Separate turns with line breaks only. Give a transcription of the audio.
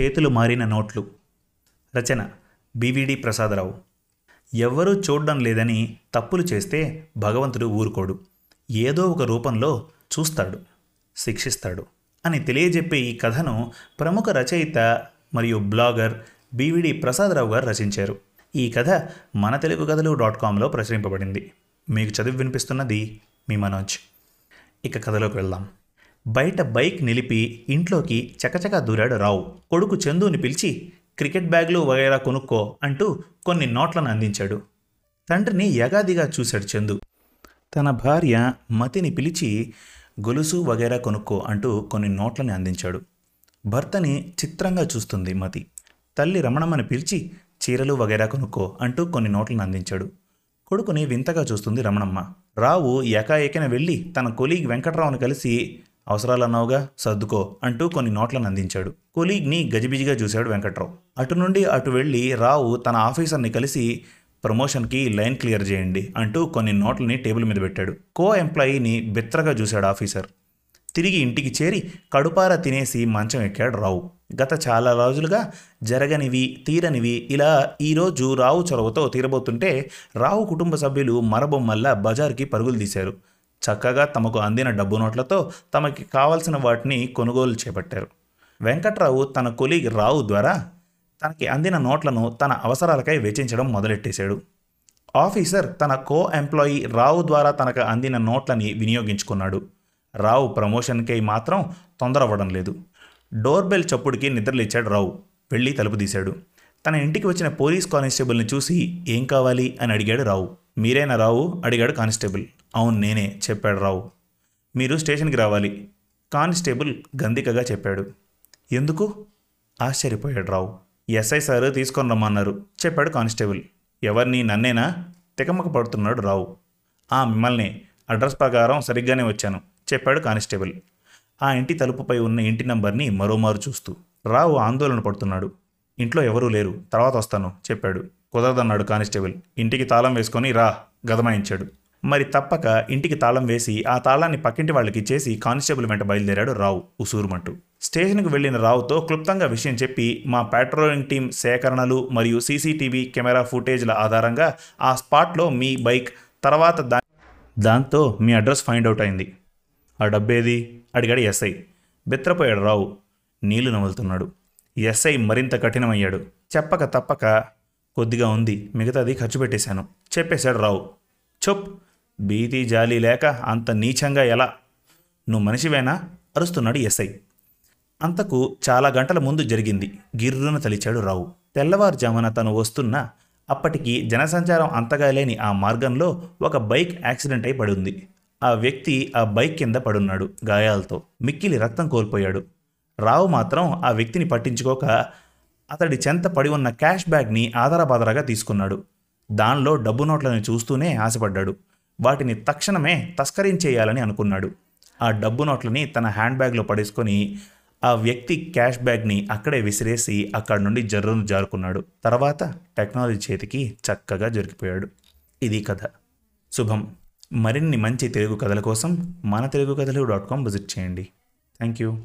చేతులు మారిన నోట్లు. రచన బివిడి ప్రసాదరావు. ఎవ్వరూ చూడడం లేదని తప్పులు చేస్తే భగవంతుడు ఊరుకోడు. ఏదో ఒక రూపంలో చూస్తాడు శిక్షిస్తాడు అని తెలియజెప్పే ఈ కథను ప్రముఖ రచయిత మరియు బ్లాగర్ బివిడి ప్రసాదరావు గారు రచించారు. ఈ కథ మన తెలుగు కథలు డాట్ కామ్లో ప్రచురింపబడింది. మీకు చదివి వినిపిస్తున్నది మీ మనోజ్. ఇక కథలోకి వెళ్దాం. బయట బైక్ నిలిపి ఇంట్లోకి చకచకా దూరాడు రావు. కొడుకు చందుని పిలిచి క్రికెట్ బ్యాగులు వగైరా కొనుక్కో అంటూ కొన్ని నోట్లను అందించాడు. తండ్రిని యగాదిగా చూశాడు చందు. తన భార్య మతిని పిలిచి గొలుసు వగైరా కొనుక్కో అంటూ కొన్ని నోట్లని అందించాడు. భర్తని చిత్రంగా చూస్తుంది మతి. తల్లి రమణమ్మని పిలిచి చీరలు వగైరా కొనుక్కో అంటూ కొన్ని నోట్లను అందించాడు. కొడుకుని వింతగా చూస్తుంది రమణమ్మ. రావు ఏకాఏకిన వెళ్ళి తన కొలీగ్ వెంకట్రావును కలిసి అవసరాలన్నావుగా సర్దుకో అంటూ కొన్ని నోట్లను అందించాడు. కొలీగ్ని గజిబిజిగా చూశాడు వెంకట్రావు. అటు నుండి అటు వెళ్ళి రావు తన ఆఫీసర్ని కలిసి ప్రమోషన్కి లైన్ క్లియర్ చేయండి అంటూ కొన్ని నోట్లని టేబుల్ మీద పెట్టాడు. కో ఎంప్లాయీని బిత్రగా చూశాడు ఆఫీసర్. తిరిగి ఇంటికి చేరి కడుపార తినేసి మంచం ఎక్కాడు రావు. గత చాలా రోజులుగా జరగనివి తీరనివి ఇలా ఈరోజు రావు చొరవతో తీరబోతుంటే రావు కుటుంబ సభ్యులు మరబొమ్మల్లా బజార్కి పరుగులు తీశారు. చక్కగా తమకు అందిన డబ్బు నోట్లతో తమకి కావలసిన వాటిని కొనుగోలు చేపట్టారు. వెంకట్రావు తన కొలీగ్ రావు ద్వారా తనకి అందిన నోట్లను తన అవసరాలకై వెచ్చించడం మొదలెట్టేశాడు. ఆఫీసర్ తన కో ఎంప్లాయీ రావు ద్వారా తనకు అందిన నోట్లని వినియోగించుకున్నాడు. రావు ప్రమోషన్కై మాత్రం తొందరవ్వడం లేదు. డోర్ బెల్ చప్పుడుకి నిద్రలేచాడు రావు. వెళ్ళి తలుపు తీశాడు. తన ఇంటికి వచ్చిన పోలీస్ కానిస్టేబుల్ని చూసి ఏం కావాలి? అని అడిగాడు రావు. మీరేనా రావు? అడిగాడు కానిస్టేబుల్. అవును నేనే చెప్పాడు రావు. మీరు స్టేషన్కి రావాలి. కానిస్టేబుల్ గందికగా చెప్పాడు. ఎందుకు? ఆశ్చర్యపోయాడు రావు. ఎస్ఐ సార్ తీసుకొని రమ్మన్నారు. చెప్పాడు కానిస్టేబుల్. ఎవరిని? నన్నేనా? తికమక పడుతున్నాడు రావు. ఆ మిమ్మల్ని. అడ్రస్ ప్రకారం సరిగ్గానే వచ్చాను. చెప్పాడు కానిస్టేబుల్. ఆ ఇంటి తలుపుపై ఉన్న ఇంటి నంబర్ని మరోమారు చూస్తూ. రావు ఆందోళన పడుతున్నాడు. ఇంట్లో ఎవరూ లేరు. తర్వాత వస్తాను చెప్పాడు. కుదరదన్నాడు కానిస్టేబుల్. ఇంటికి తాళం వేసుకొని రా గదమాయించాడు. మరి తప్పక ఇంటికి తాళం వేసి ఆ తాళాన్ని పక్కింటి వాళ్ళకి ఇచ్చేసి కానిస్టేబుల్ వెంట బయలుదేరాడు రావు ఉసూరుమంటూ. స్టేషన్కు వెళ్ళిన రావుతో క్లుప్తంగా విషయం చెప్పి మా పెట్రోలింగ్ టీం సేకరణలు మరియు సీసీటీవీ కెమెరా ఫుటేజ్ల ఆధారంగా ఆ స్పాట్లో మీ బైక్ తర్వాత దా దాంతో మీ అడ్రస్ ఫైండ్ అవుట్ అయింది. ఆ డబ్బేది? అడిగాడు ఎస్ఐ. బిత్రపోయాడు రావు. నీళ్ళు నములుతున్నాడు. ఎస్ఐ మరింత కఠినమయ్యాడు. చెప్పక తప్పక కొద్దిగా ఉంది మిగతాది ఖర్చు పెట్టేశాను చెప్పేశాడు రావు. చొప్! భీతి జాలి లేక అంత నీచంగా ఎలా? నువ్వు మనిషివేనా? అరుస్తున్నాడు ఎస్ఐ. అంతకు చాలా గంటల ముందు జరిగింది. గిర్రున తలిచాడు రావు. తెల్లవారుజామున తను వస్తున్న అప్పటికి జనసంచారం అంతగా లేని ఆ మార్గంలో ఒక బైక్ యాక్సిడెంట్ అయి పడుంది. ఆ వ్యక్తి ఆ బైక్ కింద పడున్నాడు గాయాలతో. మిక్కిలి రక్తం కోల్పోయాడు. రావు మాత్రం ఆ వ్యక్తిని పట్టించుకోక అతడి చెంత పడి ఉన్న క్యాష్ బ్యాగ్ని ఆధారబాదరాగా తీసుకున్నాడు. దానిలో డబ్బు నోట్లను చూస్తూనే ఆశపడ్డాడు. వాటిని తక్షణమే తస్కరించేయాలని అనుకున్నాడు. ఆ డబ్బు నోట్లని తన హ్యాండ్ బ్యాగ్లో పడేసుకొని ఆ వ్యక్తి క్యాష్ బ్యాగ్ని అక్కడే విసిరేసి అక్కడి నుండి జర్రును జారుకున్నాడు. తర్వాత టెక్నాలజీ చేతికి చక్కగా జరిగిపోయాడు. ఇది కథ. శుభం. మరిన్ని మంచి తెలుగు కథల కోసం మన తెలుగు కథలు డాట్ కామ్ విజిట్ చేయండి. Thank you